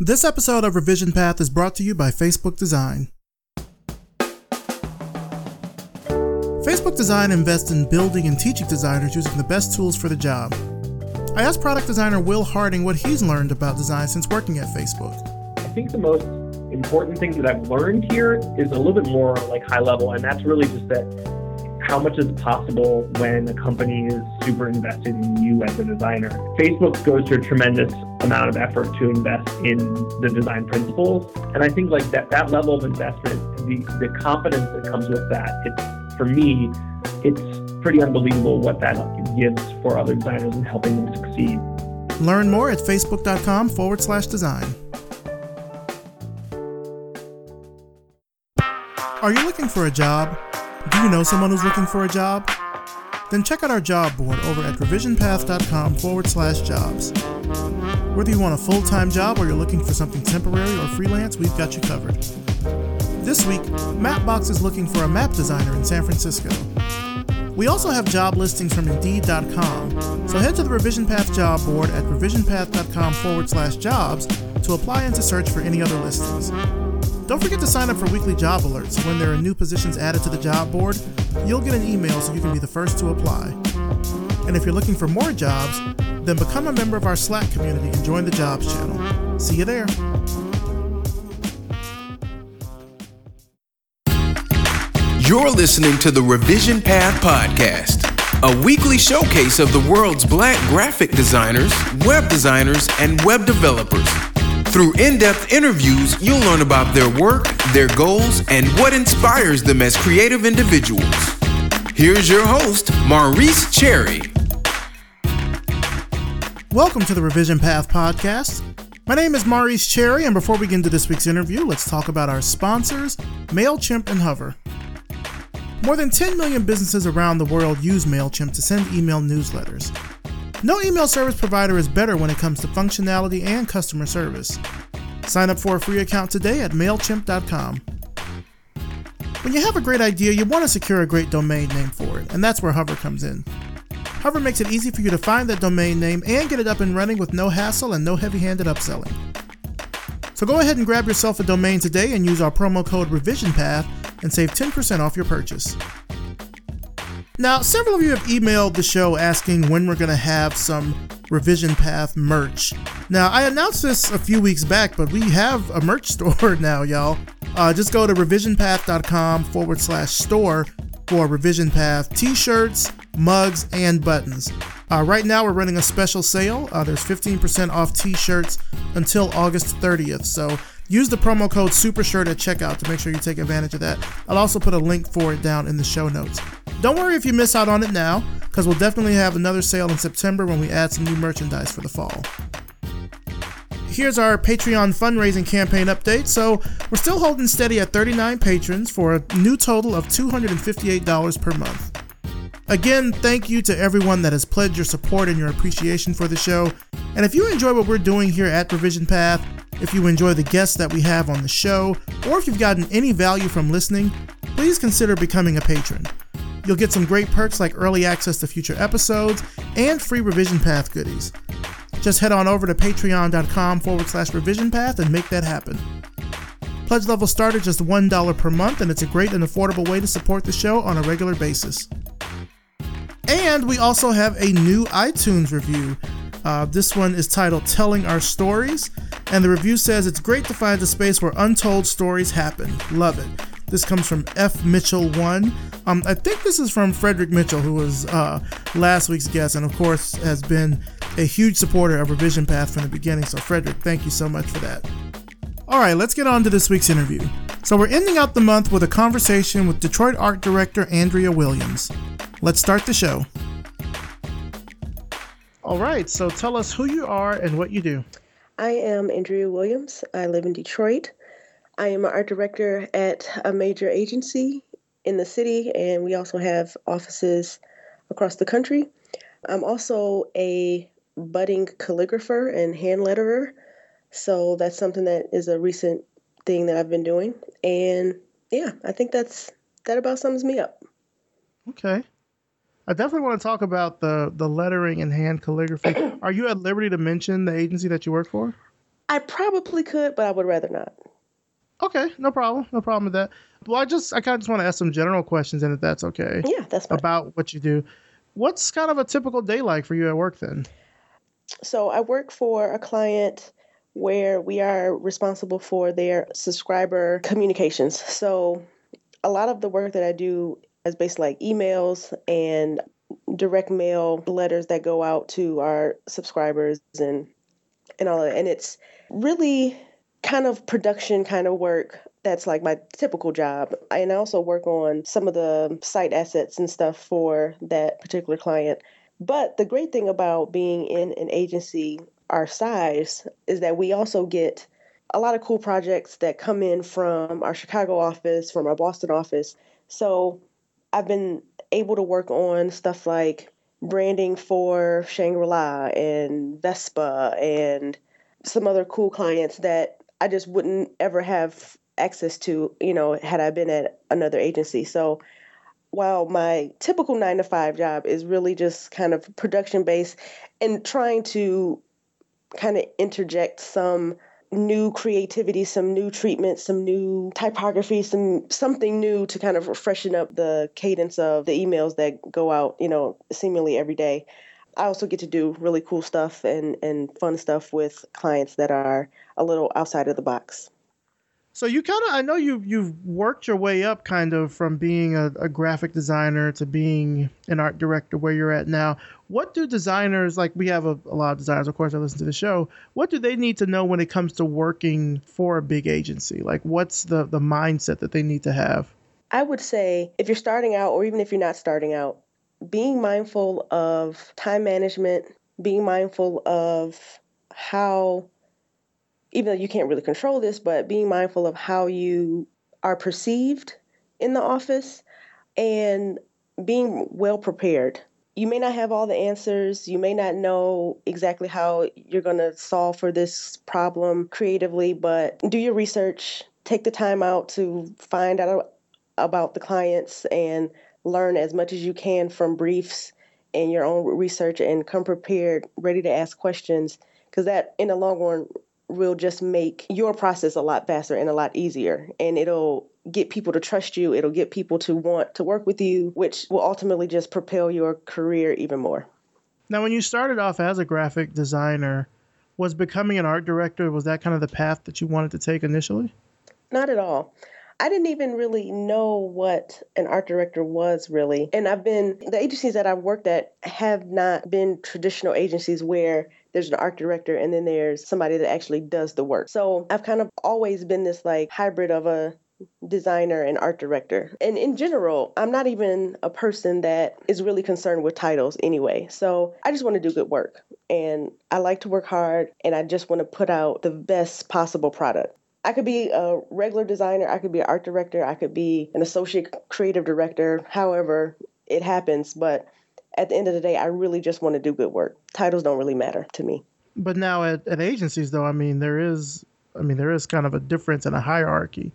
This episode of Revision Path is brought to you by Facebook Design. Facebook Design invests in building and teaching designers using the best tools for the job. I asked product designer Will Harding what he's learned about design since working at Facebook. I think the most important thing that I've learned here is a little bit more like high level, and that's really just that how much is possible when a company is super invested in you as a designer. Facebook goes to a tremendous amount of effort to invest in the design principles. And I think like that, that level of investment, the, the confidence that comes with that, it's for me, it's pretty unbelievable what that gives for other designers and helping them succeed. Learn more at facebook.com forward slash design. Are you looking for a job? Do you know someone who's looking for a job? Then check out our job board over at revisionpath.com forward slash jobs. Whether you want a full time job or you're looking for something temporary or freelance, we've got you covered. This week, Mapbox is looking for a map designer in San Francisco. We also have job listings from Indeed.com, so head to the Revision Path job board at revisionpath.com forward slash jobs to apply and to search for any other listings. Don't forget to sign up for weekly job alerts. When there are new positions added to the job board, you'll get an email so you can be the first to apply. And if you're looking for more jobs, then become a member of our Slack community and join the jobs channel. See you there. You're listening to the Revision Path Podcast, a weekly showcase of the world's black graphic designers, web designers, and web developers through in depth interviews, you'll learn about their work, their goals, and what inspires them as creative individuals. Here's your host, Maurice Cherry. Welcome to the Revision Path Podcast. My name is Maurice Cherry, and before we get into this week's interview, let's talk about our sponsors, MailChimp and Hover. More than 10 million businesses around the world use MailChimp to send email newsletters. No email service provider is better when it comes to functionality and customer service. Sign up for a free account today at MailChimp.com. When you have a great idea, you want to secure a great domain name for it, and that's where Hover comes in. Hover makes it easy for you to find that domain name and get it up and running with no hassle and no heavy handed upselling. So go ahead and grab yourself a domain today and use our promo code RevisionPath and save 10% off your purchase. Now, several of you have emailed the show asking when we're going to have some Revision Path merch. Now, I announced this a few weeks back, but we have a merch store now, y'all. Uh, just go to revisionpath.com forward slash store for Revision Path t shirts, mugs, and buttons. Uh, right now, we're running a special sale. Uh, there's 15% off t shirts until August 30th. So use the promo code SUPERSHIRT at checkout to make sure you take advantage of that. I'll also put a link for it down in the show notes. Don't worry if you miss out on it now, because we'll definitely have another sale in September when we add some new merchandise for the fall. Here's our Patreon fundraising campaign update. So, we're still holding steady at 39 patrons for a new total of $258 per month. Again, thank you to everyone that has pledged your support and your appreciation for the show. And if you enjoy what we're doing here at Revision Path, if you enjoy the guests that we have on the show, or if you've gotten any value from listening, please consider becoming a patron. You'll get some great perks like early access to future episodes and free Revision Path goodies. Just head on over to patreon.com forward slash revision path and make that happen. Pledge level start at just $1 per month, and it's a great and affordable way to support the show on a regular basis. And we also have a new iTunes review. Uh, this one is titled Telling Our Stories, and the review says it's great to find a space where untold stories happen. Love it. This comes from F. Mitchell1. Um, I think this is from Frederick Mitchell, who was uh, last week's guest and, of course, has been a huge supporter of Revision Path from the beginning. So, Frederick, thank you so much for that. All right, let's get on to this week's interview. So, we're ending out the month with a conversation with Detroit art director Andrea Williams. Let's start the show. All right, so tell us who you are and what you do. I am Andrea Williams. I live in Detroit. I am an art director at a major agency in the city, and we also have offices across the country. I'm also a budding calligrapher and hand letterer, so that's something that is a recent thing that I've been doing. And yeah, I think that's that about sums me up. Okay. I definitely want to talk about the the lettering and hand calligraphy. Are you at liberty to mention the agency that you work for? I probably could, but I would rather not. Okay, no problem. No problem with that. Well, I just I kind of just want to ask some general questions, and if that's okay. Yeah, that's fine. About what you do. What's kind of a typical day like for you at work then? So I work for a client where we are responsible for their subscriber communications. So a lot of the work that I do is basically like emails and direct mail letters that go out to our subscribers and and all that. And it's really kind of production kind of work that's like my typical job. And I also work on some of the site assets and stuff for that particular client. But the great thing about being in an agency our size is that we also get a lot of cool projects that come in from our Chicago office, from our Boston office. So I've been able to work on stuff like branding for Shangri La and Vespa and some other cool clients that I just wouldn't ever have access to, you know, had I been at another agency. So while my typical nine to five job is really just kind of production based and trying to kind of interject some new creativity, some new treatment, some new typography, some something new to kind of freshen up the cadence of the emails that go out, you know, seemingly every day. I also get to do really cool stuff and, and fun stuff with clients that are a little outside of the box. So you kind of, I know you you've worked your way up kind of from being a, a, graphic designer to being an art director where you're at now. What do designers like? We have a, a lot of designers, of course, I listen to the show. What do they need to know when it comes to working for a big agency? Like, what's the the mindset that they need to have? I would say if you're starting out, or even if you're not starting out, being mindful of time management, being mindful of how even though you can't really control this, but being mindful of how you are perceived in the office and being well prepared. You may not have all the answers. You may not know exactly how you're going to solve for this problem creatively, but do your research. Take the time out to find out about the clients and learn as much as you can from briefs and your own research and come prepared, ready to ask questions because that in the long run will just make your process a lot faster and a lot easier. And it'll get people to trust you, it'll get people to want to work with you, which will ultimately just propel your career even more. Now, when you started off as a graphic designer, was becoming an art director, was that kind of the path that you wanted to take initially? Not at all. I didn't even really know what an art director was really. And I've been, the agencies that I've worked at have not been traditional agencies where there's an art director and then there's somebody that actually does the work. So I've kind of always been this like hybrid of a designer and art director. And in general, I'm not even a person that is really concerned with titles anyway. So I just want to do good work. And I like to work hard and I just want to put out the best possible product. I could be a regular designer, I could be an art director, I could be an associate creative director, however it happens, but at the end of the day, I really just want to do good work. Titles don't really matter to me. But now at, at agencies though, I mean there is I mean there is kind of a difference in a hierarchy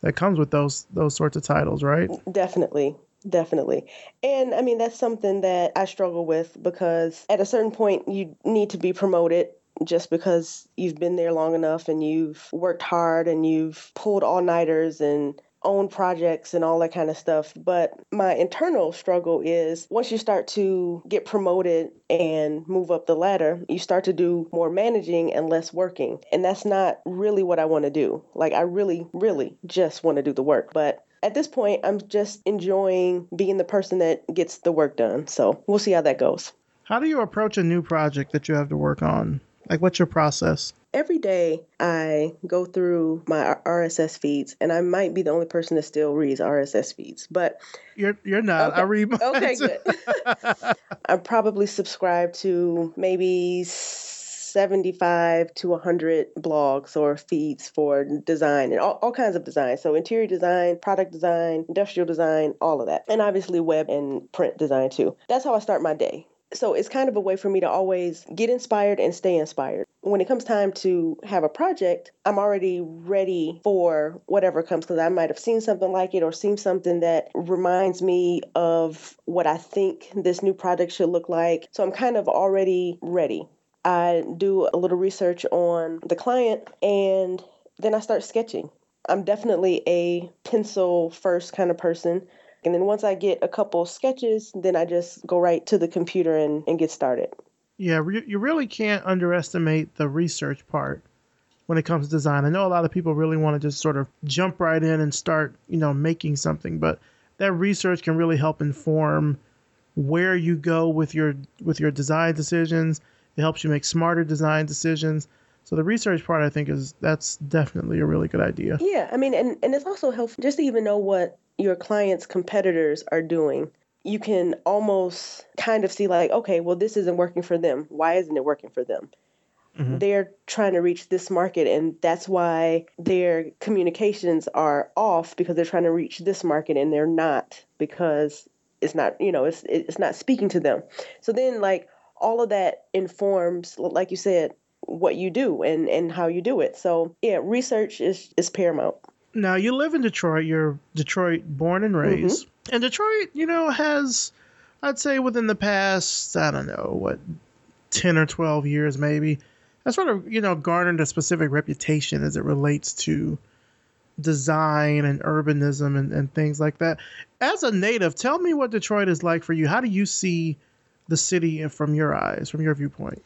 that comes with those those sorts of titles, right? Definitely. Definitely. And I mean, that's something that I struggle with because at a certain point, you need to be promoted just because you've been there long enough and you've worked hard and you've pulled all nighters and own projects and all that kind of stuff. But my internal struggle is once you start to get promoted and move up the ladder, you start to do more managing and less working. And that's not really what I want to do. Like, I really, really just want to do the work. But at this point, I'm just enjoying being the person that gets the work done. So we'll see how that goes. How do you approach a new project that you have to work on? Like, what's your process? Every day I go through my RSS feeds, and I might be the only person that still reads RSS feeds, but you're you're not. Okay. I read. Mine okay, good. I'm probably subscribed to maybe 75 to 100 blogs or feeds for design and all, all kinds of design. So, interior design, product design, industrial design, all of that. And obviously, web and print design too. That's how I start my day. So it's kind of a way for me to always get inspired and stay inspired. When it comes time to have a project, I'm already ready for whatever comes because I might have seen something like it or seen something that reminds me of what I think this new project should look like. So I'm kind of already ready. I do a little research on the client, and then I start sketching. I'm definitely a pencil first kind of person. And then once I get a couple sketches, then I just go right to the computer and, and get started. Yeah, you really can't underestimate the research part when it comes to design. I know a lot of people really want to just sort of jump right in and start, you know, making something, but that research can really help inform where you go with your with your design decisions. It helps you make smarter design decisions. So the research part, I think, is that's definitely a really good idea. Yeah, I mean, and and it's also helpful just to even know what your client's competitors are doing you can almost kind of see like okay well this isn't working for them. Why isn't it working for them? Mm-hmm. they're trying to reach this market and that's why their communications are off because they're trying to reach this market and they're not because it's not you know it's it's not speaking to them. So then like all of that informs like you said what you do and and how you do it. So yeah research is is paramount now you live in Detroit. You're Detroit born and mm-hmm. raised, mm-hmm. and Detroit, you know, has I'd say within the past I don't know what ten or twelve years maybe has sort of you know garnered a specific reputation as it relates to design and urbanism and, and things like that. As a native, tell me what Detroit is like for you. How do you see the city from your eyes, from your viewpoint?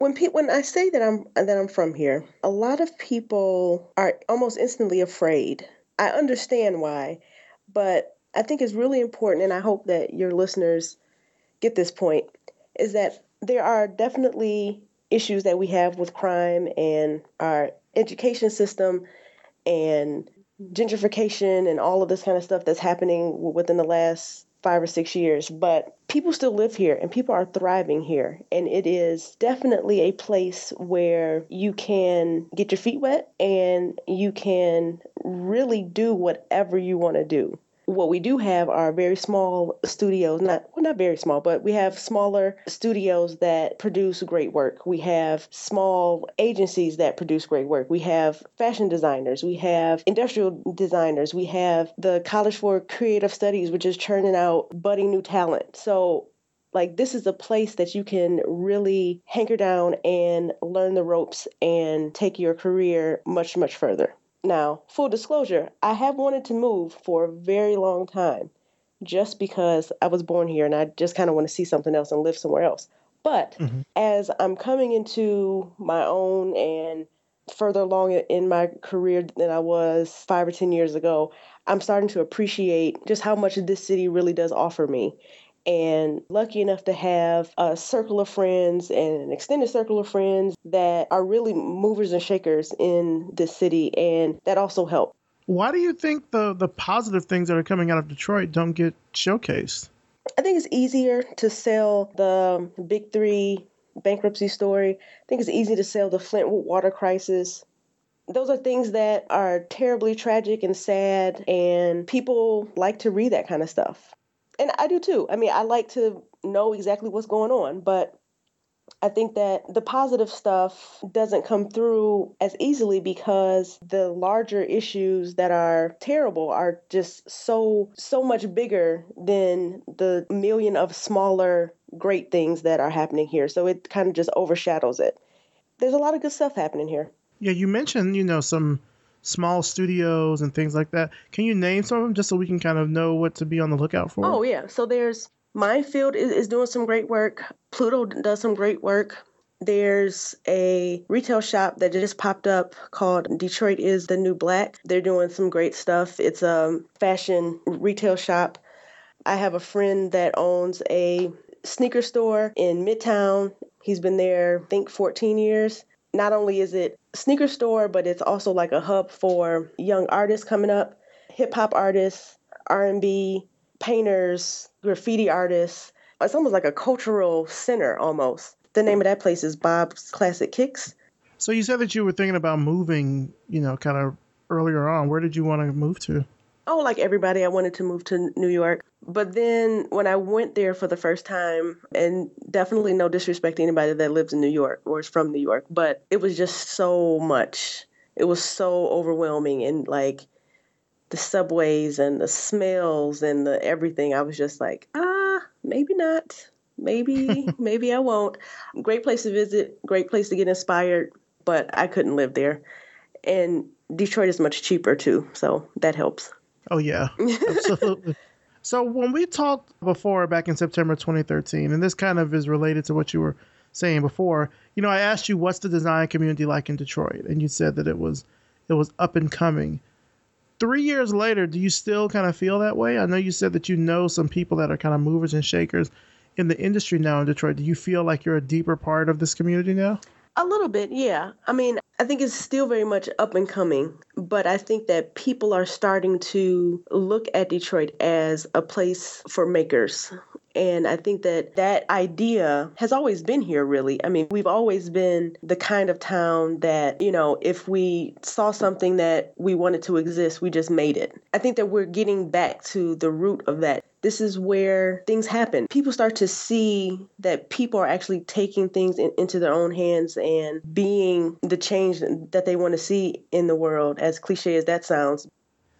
When pe- when I say that I'm that I'm from here, a lot of people are almost instantly afraid. I understand why, but I think it's really important, and I hope that your listeners get this point, is that there are definitely issues that we have with crime and our education system and gentrification and all of this kind of stuff that's happening within the last five or six years, but people still live here and people are thriving here. And it is definitely a place where you can get your feet wet and you can really do whatever you want to do what we do have are very small studios, not well, not very small, but we have smaller studios that produce great work. We have small agencies that produce great work. We have fashion designers, we have industrial designers, we have the College for Creative Studies, which is churning out budding new talent. So like this is a place that you can really hanker down and learn the ropes and take your career much much further now, full disclosure, I have wanted to move for a very long time just because I was born here and I just kind of want to see something else and live somewhere else. But mm-hmm. as I'm coming into my own and further along in my career than I was five or 10 years ago, I'm starting to appreciate just how much this city really does offer me and lucky enough to have a circle of friends and an extended circle of friends that are really movers and shakers in this city and that also help. Why do you think the the positive things that are coming out of Detroit don't get showcased? I think it's easier to sell the big 3 bankruptcy story. I think it's easy to sell the Flint water crisis those are things that are terribly tragic and sad, and people like to read that kind of stuff and I do too. I mean, I like to know exactly what's going on, but I think that the positive stuff doesn't come through as easily because the larger issues that are terrible are just so so much bigger than the million of smaller great things that are happening here. So it kind of just overshadows it. There's a lot of good stuff happening here. Yeah, you mentioned, you know, some small studios and things like that. Can you name some of them just so we can kind of know what to be on the lookout for? Oh yeah, so there's Minefield is, is doing some great work. Pluto does some great work. There's a retail shop that just popped up called Detroit is the New Black. They're doing some great stuff. It's a fashion retail shop. I have a friend that owns a sneaker store in Midtown. He's been there, I think, 14 years not only is it sneaker store, but it's also like a hub for young artists coming up, hip hop artists, R&B, painters, graffiti artists. It's almost like a cultural center almost. The name of that place is Bob's Classic Kicks. So you said that you were thinking about moving, you know, kind of earlier on. Where did you want to move to? Oh, like everybody, I wanted to move to New York. But then when I went there for the first time, and definitely no disrespect to anybody that lives in New York or is from New York, but it was just so much. It was so overwhelming and like the subways and the smells and the everything. I was just like, ah, maybe not. maybe, maybe I won't. Great place to visit, great place to get inspired, but I couldn't live there. And Detroit is much cheaper too, so that helps. Oh yeah, absolutely. so when we talked before back in September 2013, and this kind of is related to what you were saying before, you know, I asked you what's the design community like in Detroit, and you said that it was it was up and coming. Three years later, do you still kind of feel that way? I know you said that you know some people that are kind of movers and shakers in the industry now in Detroit. Do you feel like you're a deeper part of this community now? A little bit, yeah. I mean, I think it's still very much up and coming, but I think that people are starting to look at Detroit as a place for makers, and I think that that idea has always been here, really. I mean, we've always been the kind of town that, you know, if we saw something that we wanted to exist, we just made it. I think that we're getting back to the root of that. This is where things happen. People start to see that people are actually taking things in, into their own hands and being the change that they want to see in the world, as cliche as that sounds.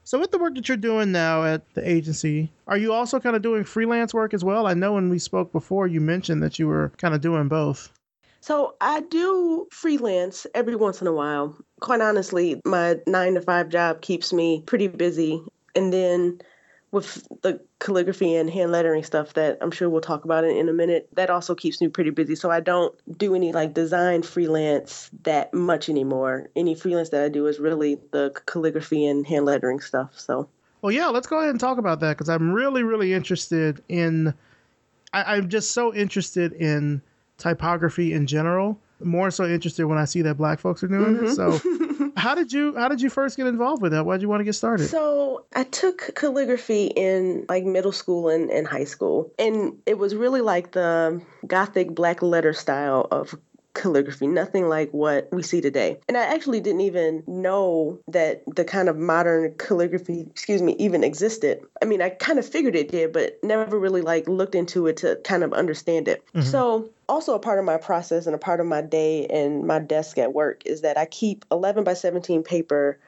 So, with the work that you're doing now at the agency, are you also kind of doing freelance work as well? I know when we spoke before, you mentioned that you were kind of doing both. So, I do freelance every once in a while. Quite honestly, my nine to five job keeps me pretty busy. And then with the calligraphy and hand lettering stuff that I'm sure we'll talk about in, in a minute, that also keeps me pretty busy. So I don't do any like design freelance that much anymore. Any freelance that I do is really the calligraphy and hand lettering stuff. So. Well, yeah, let's go ahead and talk about that because I'm really, really interested in. I, I'm just so interested in typography in general. More so interested when I see that black folks are doing mm-hmm. it. So how did you how did you first get involved with that? Why did you want to get started? So I took calligraphy in like middle school and, and high school. And it was really like the gothic black letter style of calligraphy, nothing like what we see today. And I actually didn't even know that the kind of modern calligraphy, excuse me, even existed. I mean, I kind of figured it did, but never really like looked into it to kind of understand it. Mm-hmm. So, also a part of my process and a part of my day and my desk at work is that I keep 11 by 17 paper,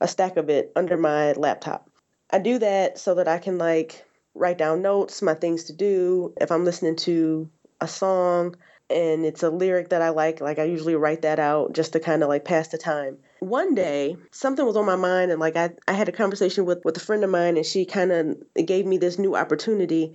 a stack of it under my laptop. I do that so that I can like write down notes, my things to do. If I'm listening to a song, and it's a lyric that I like. Like I usually write that out just to kind of like pass the time. One day, something was on my mind, and like I, I had a conversation with with a friend of mine, and she kind of gave me this new opportunity.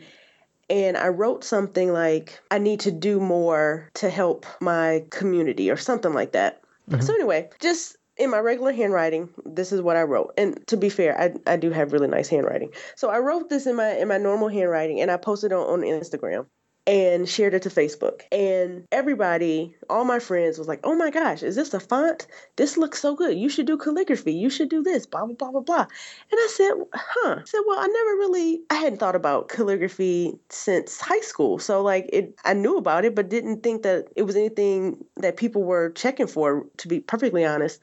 And I wrote something like, I need to do more to help my community or something like that. Mm-hmm. So, anyway, just in my regular handwriting, this is what I wrote. And to be fair, I, I do have really nice handwriting. So I wrote this in my in my normal handwriting and I posted it on, on Instagram and shared it to Facebook. And everybody, all my friends, was like, oh my gosh, is this a font? This looks so good. You should do calligraphy. You should do this, blah, blah, blah, blah, blah. And I said, huh. I said, well, I never really, I hadn't thought about calligraphy since high school. So, like, it, I knew about it, but didn't think that it was anything that people were checking for, to be perfectly honest.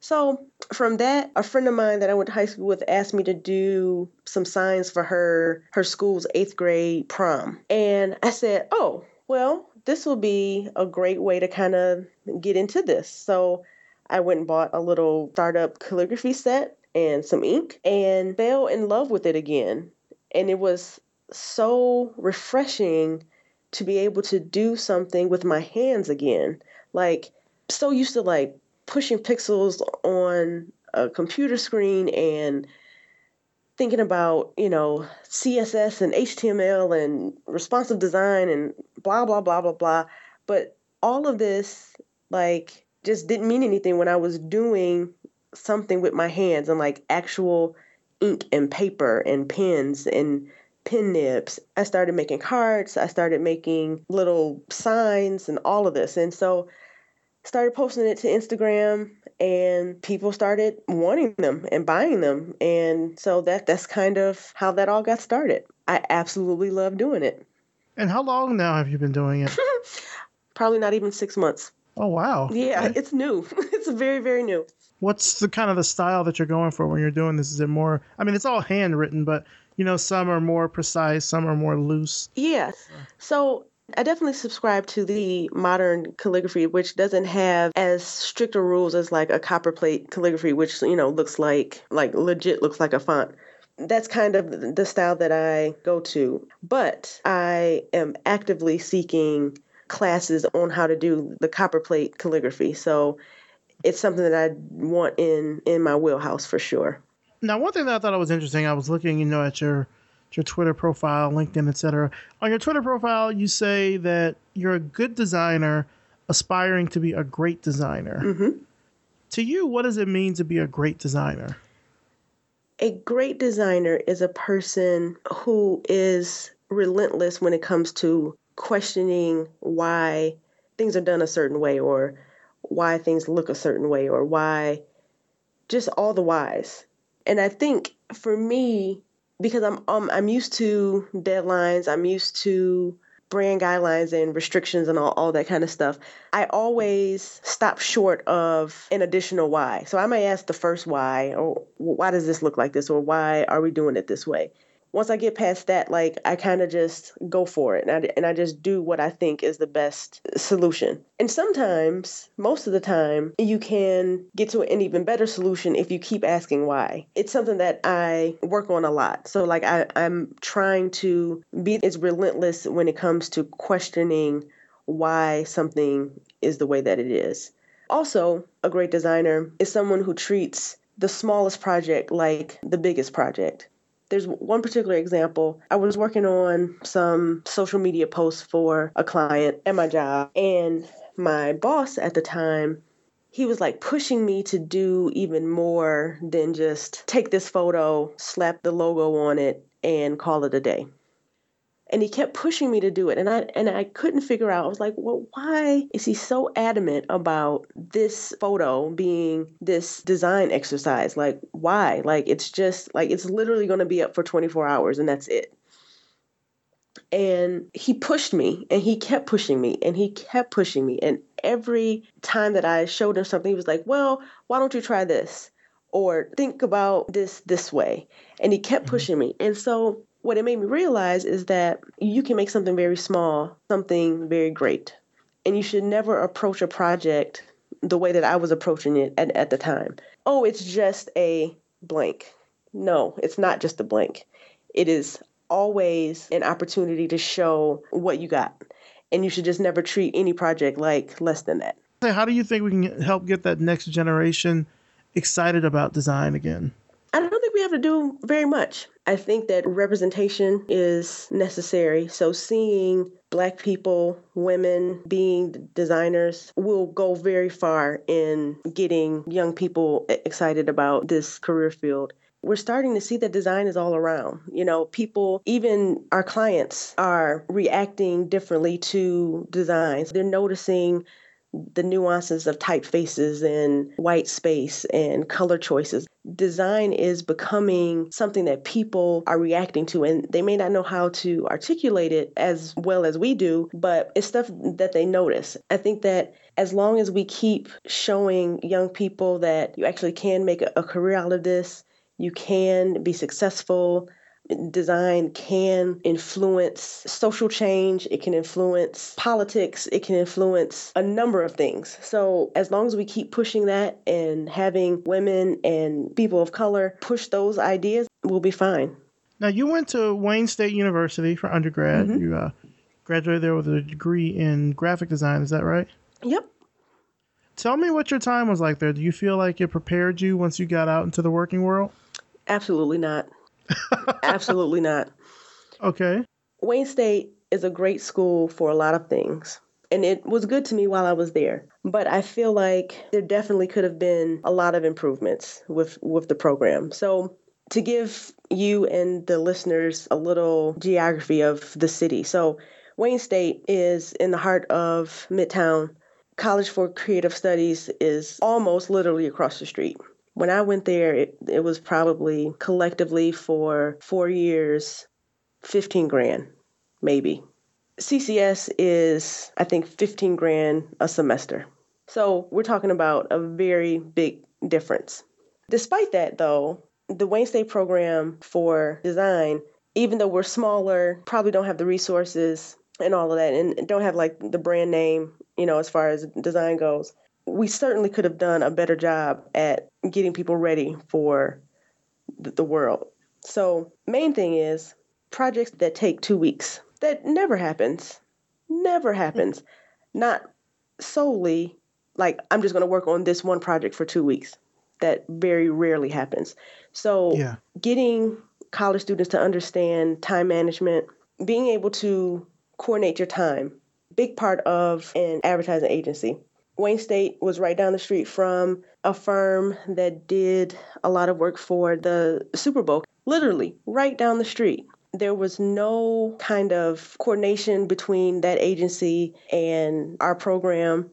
So from that, a friend of mine that I went to high school with asked me to do some signs for her her school's eighth grade prom, and I said, "Oh, well, this will be a great way to kind of get into this." So I went and bought a little startup calligraphy set and some ink, and fell in love with it again, and it was so refreshing to be able to do something with my hands again. Like so used to like pushing pixels on a computer screen and thinking about, you know, CSS and HTML and responsive design and blah, blah, blah, blah, blah. But all of this, like, just didn't mean anything when I was doing something with my hands and like actual ink and paper and pens and pen nibs. I started making cards, I started making little signs and all of this. And so started posting it to Instagram and people started wanting them and buying them. And so that that's kind of how that all got started. I absolutely love doing it. And how long now have you been doing it? Probably not even 6 months. Oh wow. Yeah, it's new. it's very very new. What's the kind of the style that you're going for when you're doing this? Is it more I mean it's all handwritten, but you know some are more precise, some are more loose. Yes. So I definitely subscribe to the modern calligraphy, which doesn't have as stricter rules as like a copperplate calligraphy, which you know looks like like legit looks like a font. that's kind of the style that I go to. But I am actively seeking classes on how to do the copperplate calligraphy. So it's something that I want in in my wheelhouse for sure. Now, one thing that I thought was interesting, I was looking, you know, at your your Twitter profile, LinkedIn, etc. On your Twitter profile, you say that you're a good designer aspiring to be a great designer. Mm-hmm. To you, what does it mean to be a great designer? A great designer is a person who is relentless when it comes to questioning why things are done a certain way or why things look a certain way or why just all the whys. And I think for me, because I'm um, I'm used to deadlines, I'm used to brand guidelines and restrictions and all, all that kind of stuff, I always stop short of an additional why. So I may ask the first why, or why does this look like this, or why are we doing it this way? Once I get past that, like I kind of just go for it and I, and I just do what I think is the best solution. And sometimes, most of the time, you can get to an even better solution if you keep asking why. It's something that I work on a lot. So, like, I, I'm trying to be as relentless when it comes to questioning why something is the way that it is. Also, a great designer is someone who treats the smallest project like the biggest project there's one particular example. I was working on some social media posts for a client at my job, and my boss at the time he was like pushing me to do even more than just take this photo, slap the logo on it, and call it a day and he kept pushing me to do it and i and i couldn't figure out i was like well why is he so adamant about this photo being this design exercise? Like why? Like it's just like it's literally going to be up for 24 hours and that's it. And he pushed me and he kept pushing me and he kept pushing me and every time that i showed him something he was like well why don't you try this? Or think about this this way. And he kept mm-hmm. pushing me and so what it made me realize is that you can make something very small, something very great. And you should never approach a project the way that I was approaching it at, at the time. Oh, it's just a blank. No, it's not just a blank. It is always an opportunity to show what you got. And you should just never treat any project like less than that. How do you think we can help get that next generation excited about design again? I don't think we have to do very much. I think that representation is necessary. So seeing black people, women being designers will go very far in getting young people excited about this career field we're starting to see that design is all around. You know, people, even our clients, are reacting differently to designs. They're noticing the nuances of typefaces and white space and color choices. Design is becoming something that people are reacting to, and they may not know how to articulate it as well as we do, but it's stuff that they notice. I think that as long as we keep showing young people that you actually can make a, career out of this, you can be successful, design can influence social change, it can influence politics, it can influence a number of things. So, as long as we keep pushing that and having women and people of color push those ideas, we'll be fine. Now, you went to Wayne State University for undergrad. Mm-hmm. You uh, graduated there with a degree in graphic design, is that right? Yep. Tell me what your time was like there. Do you feel like it prepared you once you got out into the working world? Absolutely not. Absolutely not. Okay. Wayne State is a great school for a lot of things. And it was good to me while I was there. But I feel like there definitely could have been a lot of improvements with, with the program. So, to give you and the listeners a little geography of the city. So, Wayne State is in the heart of Midtown. College for Creative Studies is almost literally across the street. When I went there, it, it was probably collectively for four years, 15 grand, maybe. CCS is, I think, 15 grand a semester. So we're talking about a very big difference. Despite that, though, the Wayne State program for design, even though we're smaller, probably don't have the resources and all of that, and don't have like the brand name, you know, as far as design goes we certainly could have done a better job at getting people ready for the world. So, main thing is projects that take two weeks. That never happens. Never happens. Not solely like I'm just going to work on this one project for two weeks. That very rarely happens. So, Yeah. getting college students to understand time management, being able to coordinate your time, big part of an advertising agency. Wayne State was right down the street from a firm that did a lot of work for the Super Bowl, literally right down the street. There was no kind of coordination between that agency and our program.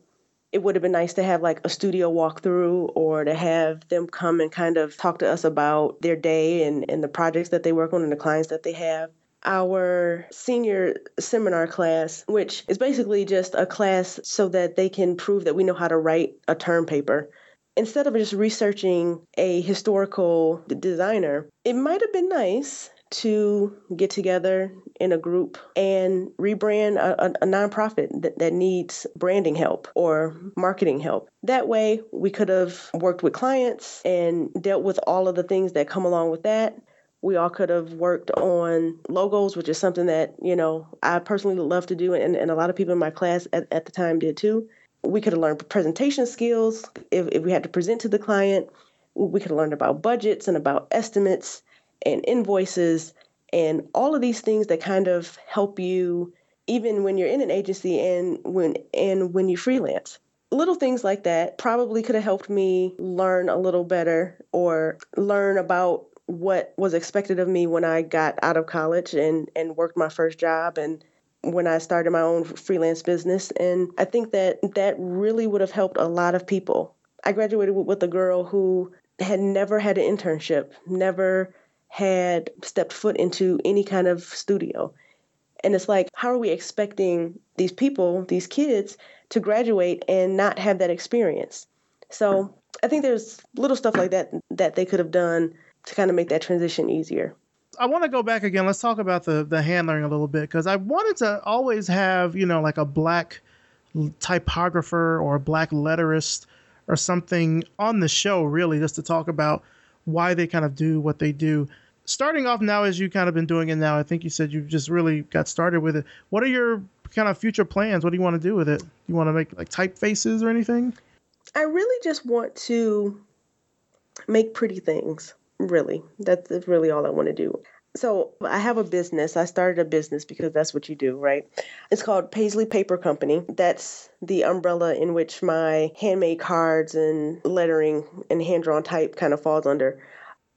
It would have been nice to have like a studio walkthrough or to have them come and kind of talk to us about their day and, and the projects that they work on and the clients that they have our senior seminar class, which is basically just a class so that they can prove that we know how to write a term paper. Instead of just researching a historical designer, it might have been nice to get together in a group and rebrand a, a, a nonprofit that, that needs branding help or marketing help. That way, we could have worked with clients and dealt with all of the things that come along with that we all could have worked on logos, which is something that, you know, I personally love to do and, and a lot of people in my class at, at the time did too. We could have learned presentation skills if, if we had to present to the client. We could have learned about budgets and about estimates and invoices and all of these things that kind of help you even when you're in an agency and when and when you freelance little things like that probably could have helped me learn a little better or learn about what was expected of me when I got out of college and, and worked my first job and when I started my own freelance business. And I think that that really would have helped a lot of people. I graduated with a girl who had never had an internship, never had stepped foot into any kind of studio. And it's like, how are we expecting these people, these kids, to graduate and not have that experience? So I think there's little stuff like that that they could have done to kind of make that transition easier. I want to go back again. Let's talk about the the handling a little bit because I wanted to always have you know like a black typographer or a black letterist or something on the show really just to talk about why they kind of do what they do. Starting off now as you kind of been doing it now, I think you said you just really got started with it. What are your kind of future plans? What do you want to do with it? You want to make like typefaces or anything? I really just want to make pretty things really that's really all i want to do. So i have a business i started a business because that's what you do right? It's called paisley paper company. That's the umbrella in which my handmade cards and lettering and hand drawn type kind of falls under.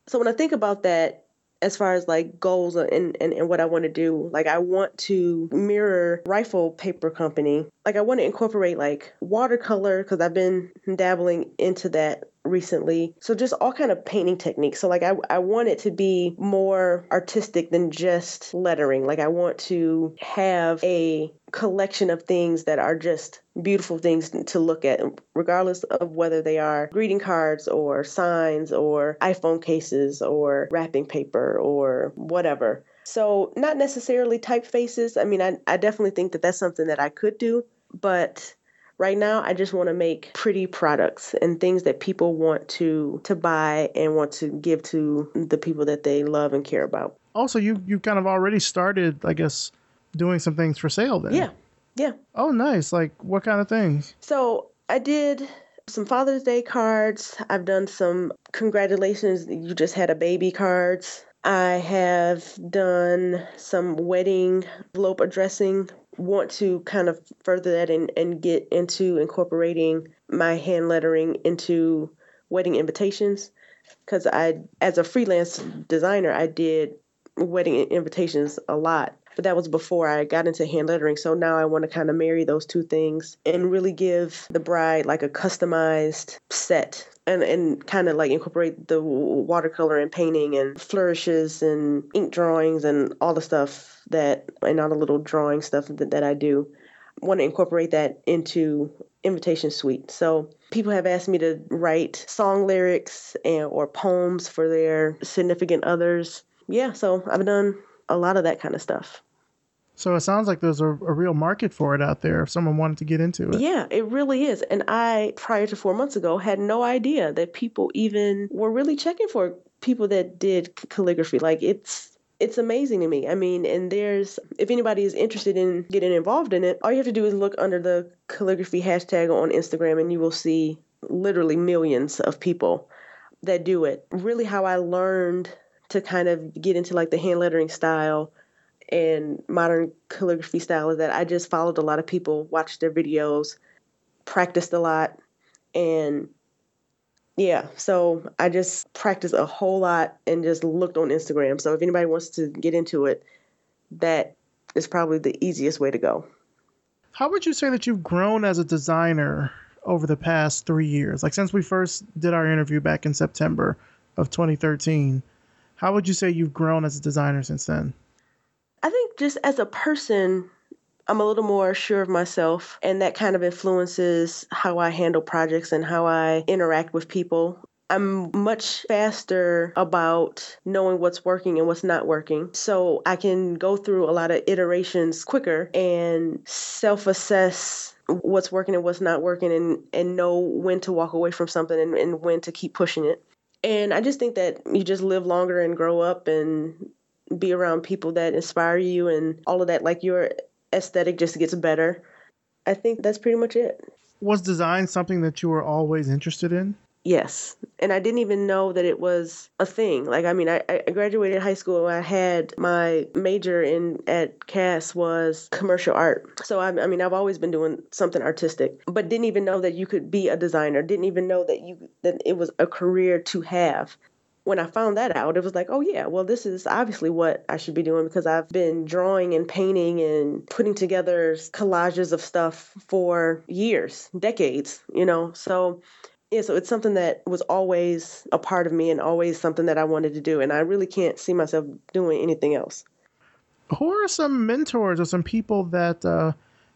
So when i think about that as far as like goals and, and, and what I want to do, like I want to mirror Rifle Paper Company. Like I want to incorporate like watercolor because I've been dabbling into that recently. So just all kind of painting techniques. So like I, I want it to be more artistic than just lettering. Like I want to have a collection of things that are just beautiful things to look at, regardless of whether they are greeting cards or signs or iPhone cases or wrapping paper or whatever. So, not necessarily typefaces. I mean, I, I definitely think that that's something that I could do, but right now i just want to make pretty products and things that people want to to buy and want to give to the people that they love and care about Also, you you kind of already started, I guess, doing some things for sale then. yeah yeah Oh, nice. Like what kind of things? so i did some father's day cards i've done some congratulations you just had a baby cards i have done some wedding envelope addressing want to kind of further that and, and get into incorporating my hand lettering into wedding invitations because I, as a freelance designer, I did wedding invitations a lot. But that was before I got into hand lettering. So now I want to kind of marry those two things and really give the bride like a customized set and, and kind of like incorporate the watercolor and painting and flourishes and ink drawings and all the stuff that, and all the little drawing stuff that, that I do. want to incorporate that into invitation suite. So people have asked me to write song lyrics and or poems for their significant others. Yeah, so I've done a lot of that kind of stuff. So it sounds like there's a, a real market for it out there if someone wanted to get into it. Yeah, it really is. And I, prior to four months ago, had no idea that people even were really checking for people that did calligraphy. Like it's it's amazing to me. I mean, and there's if anybody is interested in getting involved in it, all you have to do is look under the calligraphy hashtag on Instagram and you will see literally millions of people that do it. Really how I learned to kind of get into like the hand lettering style and modern calligraphy style is that I just followed a lot of people, watched their videos, practiced a lot, and yeah, so I just practiced a whole lot and just looked on Instagram. So if anybody wants to get into it, that is probably the easiest way to go. How would you say that you've grown as a designer over the past three years? Like since we first did our interview back in September of 2013, how would you say you've grown as a designer since then? I think just as a person, I'm a little more sure of myself, and that kind of influences how I handle projects and how I interact with people. I'm much faster about knowing what's working and what's not working. So I can go through a lot of iterations quicker and self assess what's working and what's not working and, and know when to walk away from something and, and when to keep pushing it. And I just think that you just live longer and grow up and be around people that inspire you and all of that. Like your aesthetic just gets better. I think that's pretty much it. Was design something that you were always interested in? Yes. And I didn't even know that it was a thing. Like, I mean, I, I graduated high school. I had my major in at Cass was commercial art. So, I, I mean, I've always been doing something artistic, but didn't even know that you could be a designer. Didn't even know that you that it was a career to have when I found that out, it was like, oh yeah, well, this is obviously what I should be doing because I've been drawing and painting and putting together collages of stuff for years, decades, you know. So, yeah, so it's something that was always a part of me and always something that I wanted to do. And I really can't see myself doing anything else. Who are some mentors or some people that uh,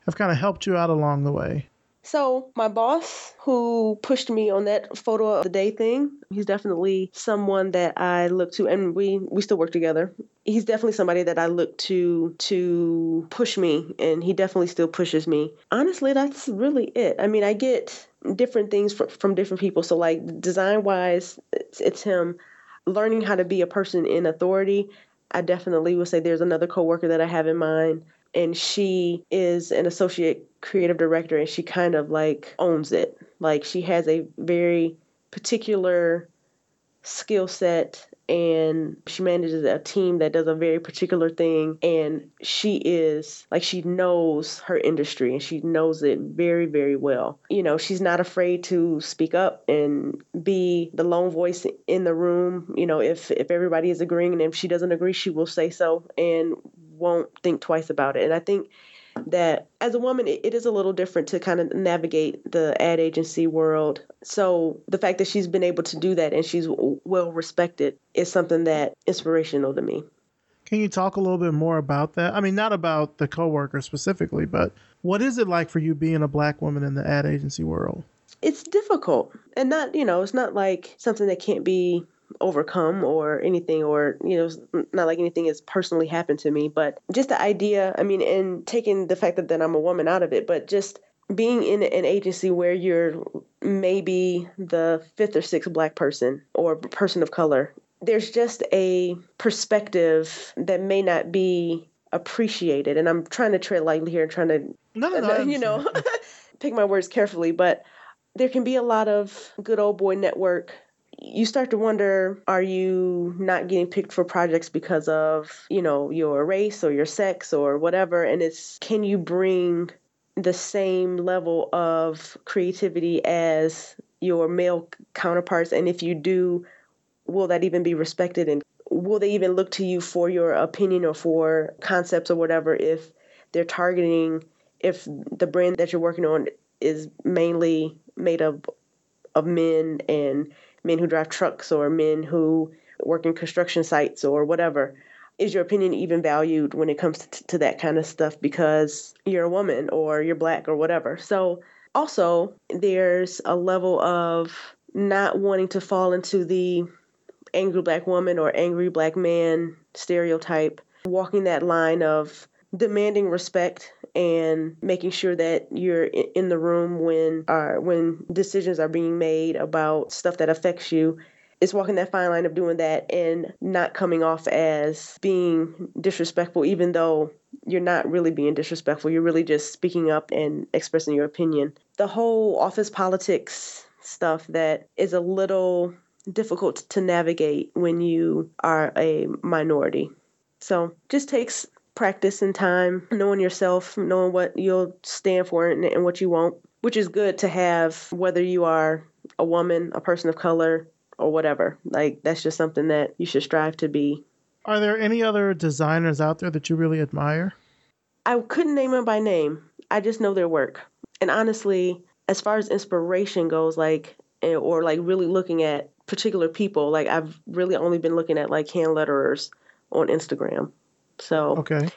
have kind of helped you out along the way? So, my boss who pushed me on that photo of the day thing, he's definitely someone that I look to and we we still work together. He's definitely somebody that I look to to push me and he definitely still pushes me. Honestly, that's really it. I mean, I get different things from, from different people. So like design wise, it's, it's him learning how to be a person in authority. I definitely would say there's another coworker that I have in mind and she is an associate creative director and she kind of like owns it. Like she has a very particular skill set and she manages a team that does a very particular thing and she is like she knows her industry and she knows it very very well you know she's not afraid to speak up and be the lone voice in the room you know if if everybody is agreeing and if she doesn't agree she will say so and won't think twice about it and i think that as a woman, it, it is a little different to kind of navigate the ad agency world. So the fact that she's been able to do that and she's well respected is something that inspirational to me. Can you talk a little bit more about that? I mean, not about the coworker specifically, but what is it like for you being a black woman in the ad agency world? It's difficult and not, you know, it's not like something that can't be overcome or anything or you know not like anything has personally happened to me but just the idea i mean and taking the fact that, that i'm a woman out of it but just being in an agency where you're maybe the fifth or sixth black person or person of color there's just a perspective that may not be appreciated and i'm trying to tread lightly here and trying to no, no, uh, no, you know pick my words carefully but there can be a lot of good old boy network you start to wonder are you not getting picked for projects because of you know your race or your sex or whatever? And it's can you bring the same level of creativity as your male counterparts? And if you do will that even be respected? And will they even look to you for your opinion or for concepts or whatever if they're targeting if the brand that you're working on is mainly made up of men and men who drive trucks or men who work in construction sites or whatever. Is your opinion even valued when it comes to, to that kind of stuff because you're a woman or you're black or whatever? So, also, there's a level of not wanting to fall into the angry black woman or angry black man stereotype, walking that line of demanding respect and making sure that you're in the room when uh, when decisions are being made about stuff that affects you it's walking that fine line of doing that and not coming off as being disrespectful, even though you're not really being disrespectful. You're really just speaking up and expressing your opinion. The whole office politics stuff that is a little difficult to navigate when you are a minority. So just takes practice and time, knowing yourself, knowing what you'll stand for and, and what you won't, which is good to have whether you are a woman, a person of color, or whatever. Like that's just something that you should strive to be. Are there any other designers out there that you really admire? I couldn't name them by name. I just know their work. And honestly, as far as inspiration goes, like eh, or like really looking at particular people, like I've really only been looking at like hand letterers on Instagram. So okay.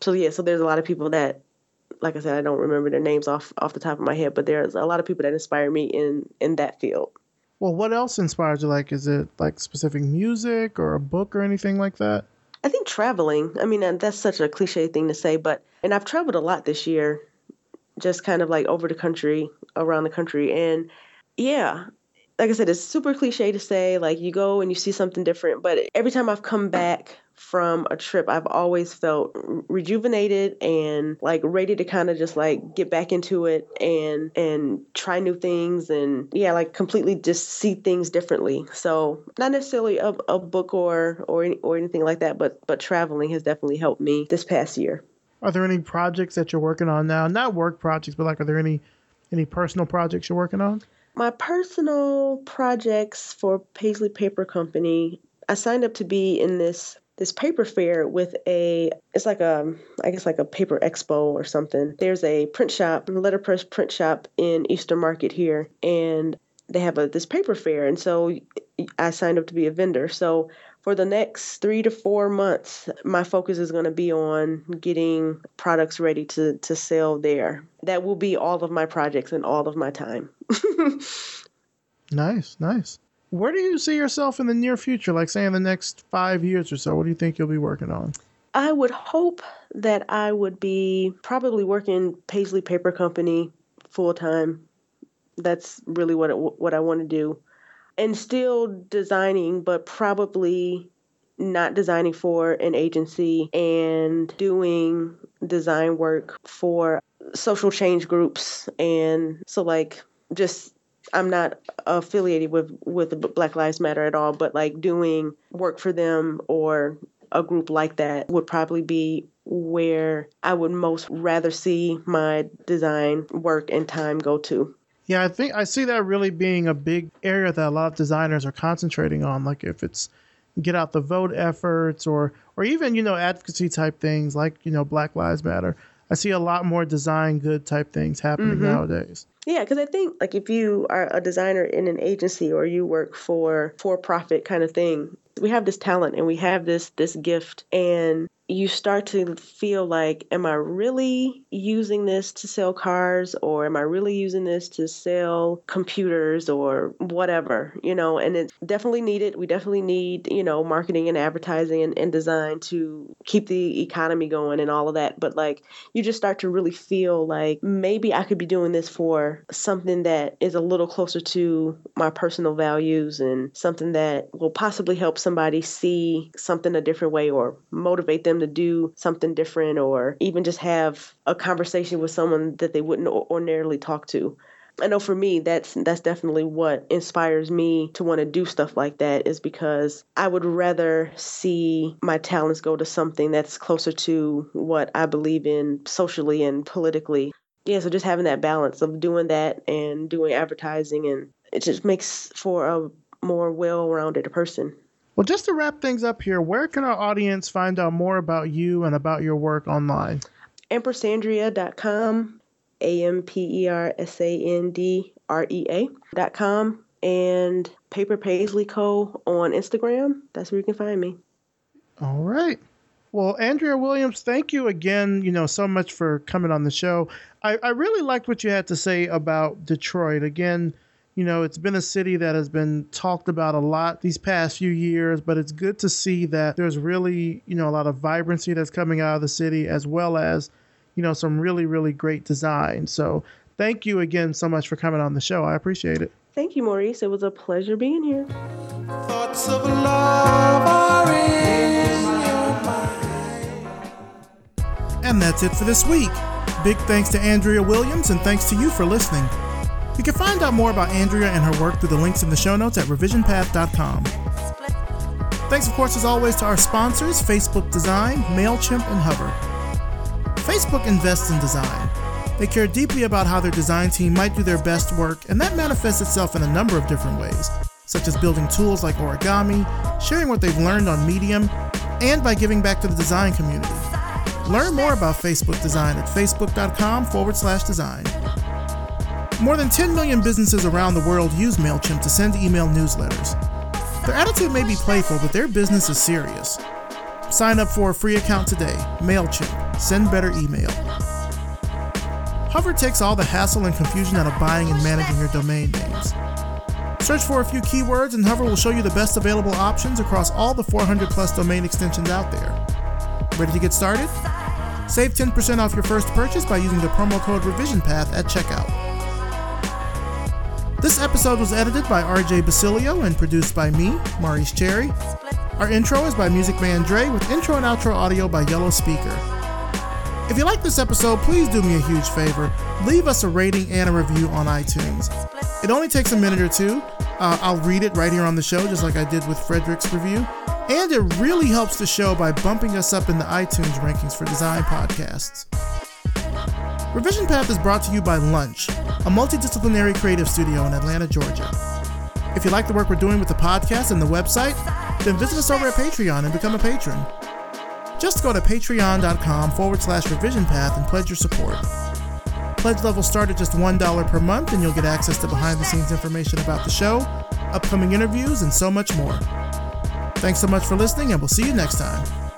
So yeah, so there's a lot of people that like I said, I don't remember their names off off the top of my head, but there's a lot of people that inspire me in in that field. Well, what else inspires you? Like, is it like specific music or a book or anything like that? I think traveling. I mean, that's such a cliche thing to say, but and I've traveled a lot this year, just kind of like over the country, around the country, and yeah, like I said, it's super cliche to say like you go and you see something different, but every time I've come back from a trip, I've always felt rejuvenated and like ready to kind of just like get back into it and and try new things and yeah, like completely just see things differently. So not necessarily a, a book or or or anything like that, but but traveling has definitely helped me this past year. Are there any projects that you're working on now? Not work projects, but like are there any any personal projects you're working on? My personal projects for Paisley Paper Company, I signed up to be in this this paper fair with a it's like a I guess like a paper expo or something. There's a print shop, letterpress print shop in Eastern Market here, and they have a this paper fair, and so I signed up to be a vendor. So for the next three to four months, my focus is going to be on getting products ready to to sell there. That will be all of my projects and all of my time. nice, nice. Where do you see yourself in the near future? Like, say, in the next five years or so, what do you think you'll be working on? I would hope that I would be probably working Paisley Paper Company full time. That's really what it, what I want to do, and still designing, but probably not designing for an agency and doing design work for social change groups and so like just I'm not affiliated with with Black Lives Matter at all, but like doing work for them or a group like that would probably be where I would most rather see my design work and time go to. Yeah, I think I see that really being a big area that a lot of designers are concentrating on. Like if it's get out the vote efforts or or even you know advocacy type things like you know Black Lives Matter. I see a lot more design good type things happening mm-hmm. nowadays. Yeah, because I think like if you are a designer in an agency or you work for for profit kind of thing, we have this talent and we have this this gift and you start to feel like, am I really using this to sell cars or am I really using this to sell computers or whatever, you know? And it's definitely needed. We definitely need, you know, marketing and advertising and, and design to keep the economy going and all of that. But like, you just start to really feel like maybe I could be doing this for something that is a little closer to my personal values and something that will possibly help somebody see something a different way or motivate them to do something different or even just have a conversation with someone that they wouldn't ordinarily talk to. I know for me that's that's definitely what inspires me to want to do stuff like that is because I would rather see my talents go to something that's closer to what I believe in socially and politically. Yeah, so just having that balance of doing that and doing advertising and it just makes for a more well-rounded person. Well, just to wrap things up here, where can our audience find out more about you and about your work online? Ampersandrea.com, A M P E R S A N D R E A.com, and Paper Paisley Co. on Instagram. That's where you can find me. All right. Well, Andrea Williams, thank you again, you know, so much for coming on the show. I, I really liked what you had to say about Detroit. Again, you know, it's been a city that has been talked about a lot these past few years, but it's good to see that there's really, you know, a lot of vibrancy that's coming out of the city as well as, you know, some really, really great design. So thank you again so much for coming on the show. I appreciate it. Thank you, Maurice. It was a pleasure being here. And that's it for this week. Big thanks to Andrea Williams, and thanks to you for listening. You can find out more about Andrea and her work through the links in the show notes at revisionpath.com. Thanks, of course, as always, to our sponsors Facebook Design, MailChimp, and Hover. Facebook invests in design. They care deeply about how their design team might do their best work, and that manifests itself in a number of different ways, such as building tools like origami, sharing what they've learned on Medium, and by giving back to the design community. Learn more about Facebook Design at facebook.com forward slash design. More than 10 million businesses around the world use MailChimp to send email newsletters. Their attitude may be playful, but their business is serious. Sign up for a free account today. MailChimp. Send better email. Hover takes all the hassle and confusion out of buying and managing your domain names. Search for a few keywords and Hover will show you the best available options across all the 400 plus domain extensions out there. Ready to get started? Save 10% off your first purchase by using the promo code RevisionPath at checkout. This episode was edited by RJ Basilio and produced by me, Maurice Cherry. Our intro is by Music Man Dre with intro and outro audio by Yellow Speaker. If you like this episode, please do me a huge favor. Leave us a rating and a review on iTunes. It only takes a minute or two. Uh, I'll read it right here on the show, just like I did with Frederick's review. And it really helps the show by bumping us up in the iTunes rankings for design podcasts. Revision Path is brought to you by Lunch, a multidisciplinary creative studio in Atlanta, Georgia. If you like the work we're doing with the podcast and the website, then visit us over at Patreon and become a patron. Just go to patreon.com forward slash revision path and pledge your support. Pledge levels start at just $1 per month, and you'll get access to behind the scenes information about the show, upcoming interviews, and so much more. Thanks so much for listening, and we'll see you next time.